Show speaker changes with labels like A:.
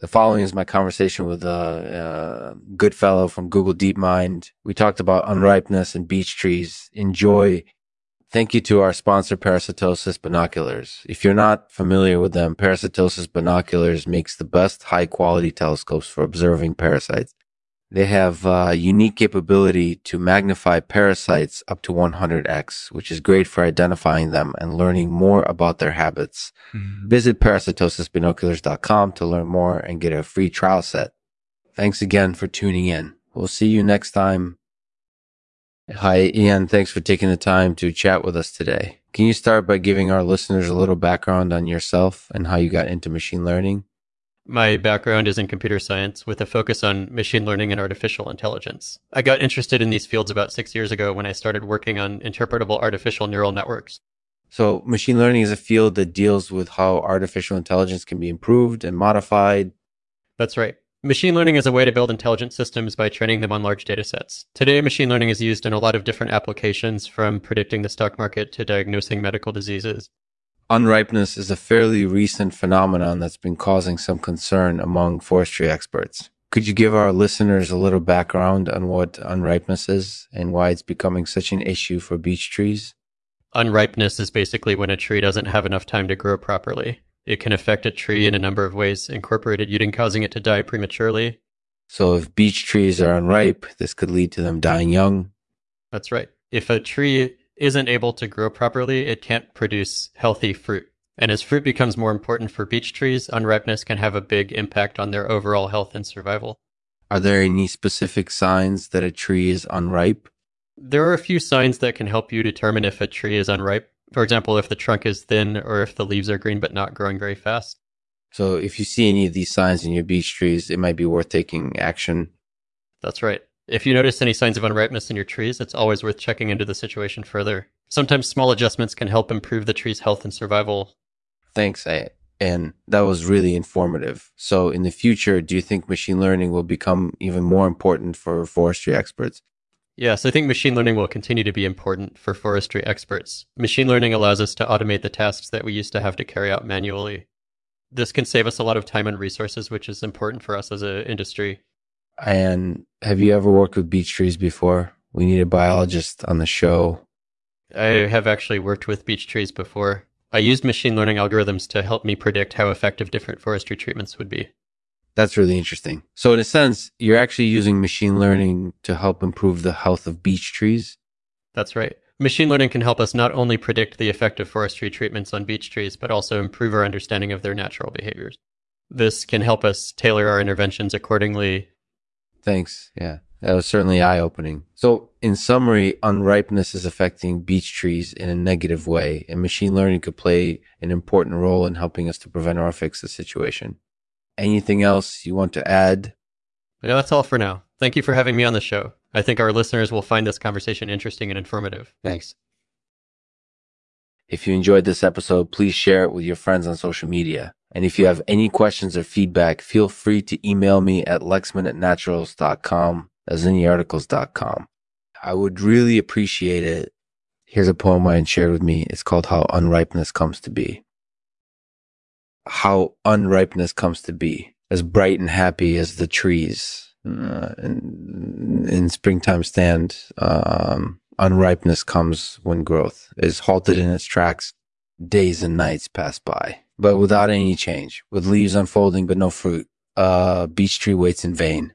A: The following is my conversation with a, a Goodfellow from Google DeepMind. We talked about unripeness and beech trees. Enjoy. Thank you to our sponsor, Parasitosis Binoculars. If you're not familiar with them, Parasitosis Binoculars makes the best high quality telescopes for observing parasites. They have uh, unique capability to magnify parasites up to 100x, which is great for identifying them and learning more about their habits. Mm-hmm. Visit parasitosisbinoculars.com to learn more and get a free trial set. Thanks again for tuning in. We'll see you next time. Hi, Ian. Thanks for taking the time to chat with us today. Can you start by giving our listeners a little background on yourself and how you got into machine learning?
B: My background is in computer science with a focus on machine learning and artificial intelligence. I got interested in these fields about six years ago when I started working on interpretable artificial neural networks.
A: So, machine learning is a field that deals with how artificial intelligence can be improved and modified.
B: That's right. Machine learning is a way to build intelligent systems by training them on large data sets. Today, machine learning is used in a lot of different applications from predicting the stock market to diagnosing medical diseases
A: unripeness is a fairly recent phenomenon that's been causing some concern among forestry experts. Could you give our listeners a little background on what unripeness is and why it's becoming such an issue for beech trees?
B: Unripeness is basically when a tree doesn't have enough time to grow properly. It can affect a tree in a number of ways, incorporated even causing it to die prematurely.
A: So if beech trees are unripe, this could lead to them dying young.
B: That's right. If a tree isn't able to grow properly, it can't produce healthy fruit. And as fruit becomes more important for beech trees, unripeness can have a big impact on their overall health and survival.
A: Are there any specific signs that a tree is unripe?
B: There are a few signs that can help you determine if a tree is unripe. For example, if the trunk is thin or if the leaves are green but not growing very fast.
A: So if you see any of these signs in your beech trees, it might be worth taking action.
B: That's right. If you notice any signs of unripeness in your trees, it's always worth checking into the situation further. Sometimes small adjustments can help improve the tree's health and survival.
A: Thanks, and that was really informative. So, in the future, do you think machine learning will become even more important for forestry experts?
B: Yes, I think machine learning will continue to be important for forestry experts. Machine learning allows us to automate the tasks that we used to have to carry out manually. This can save us a lot of time and resources, which is important for us as an industry.
A: And have you ever worked with beech trees before? We need a biologist on the show.
B: I have actually worked with beech trees before. I used machine learning algorithms to help me predict how effective different forestry treatments would be.
A: That's really interesting. So, in a sense, you're actually using machine learning to help improve the health of beech trees?
B: That's right. Machine learning can help us not only predict the effect of forestry treatments on beech trees, but also improve our understanding of their natural behaviors. This can help us tailor our interventions accordingly
A: Thanks. Yeah. That was certainly eye opening. So, in summary, unripeness is affecting beech trees in a negative way, and machine learning could play an important role in helping us to prevent or fix the situation. Anything else you want to add?
B: Yeah, that's all for now. Thank you for having me on the show. I think our listeners will find this conversation interesting and informative. Thanks.
A: If you enjoyed this episode, please share it with your friends on social media. And if you have any questions or feedback, feel free to email me at lexman at naturals.com, as in the articles.com. I would really appreciate it. Here's a poem Ryan shared with me. It's called How Unripeness Comes to Be. How unripeness comes to be, as bright and happy as the trees uh, in, in, springtime stand. Um, unripeness comes when growth is halted in its tracks. Days and nights pass by but without any change, with leaves unfolding but no fruit. Uh, beech tree waits in vain.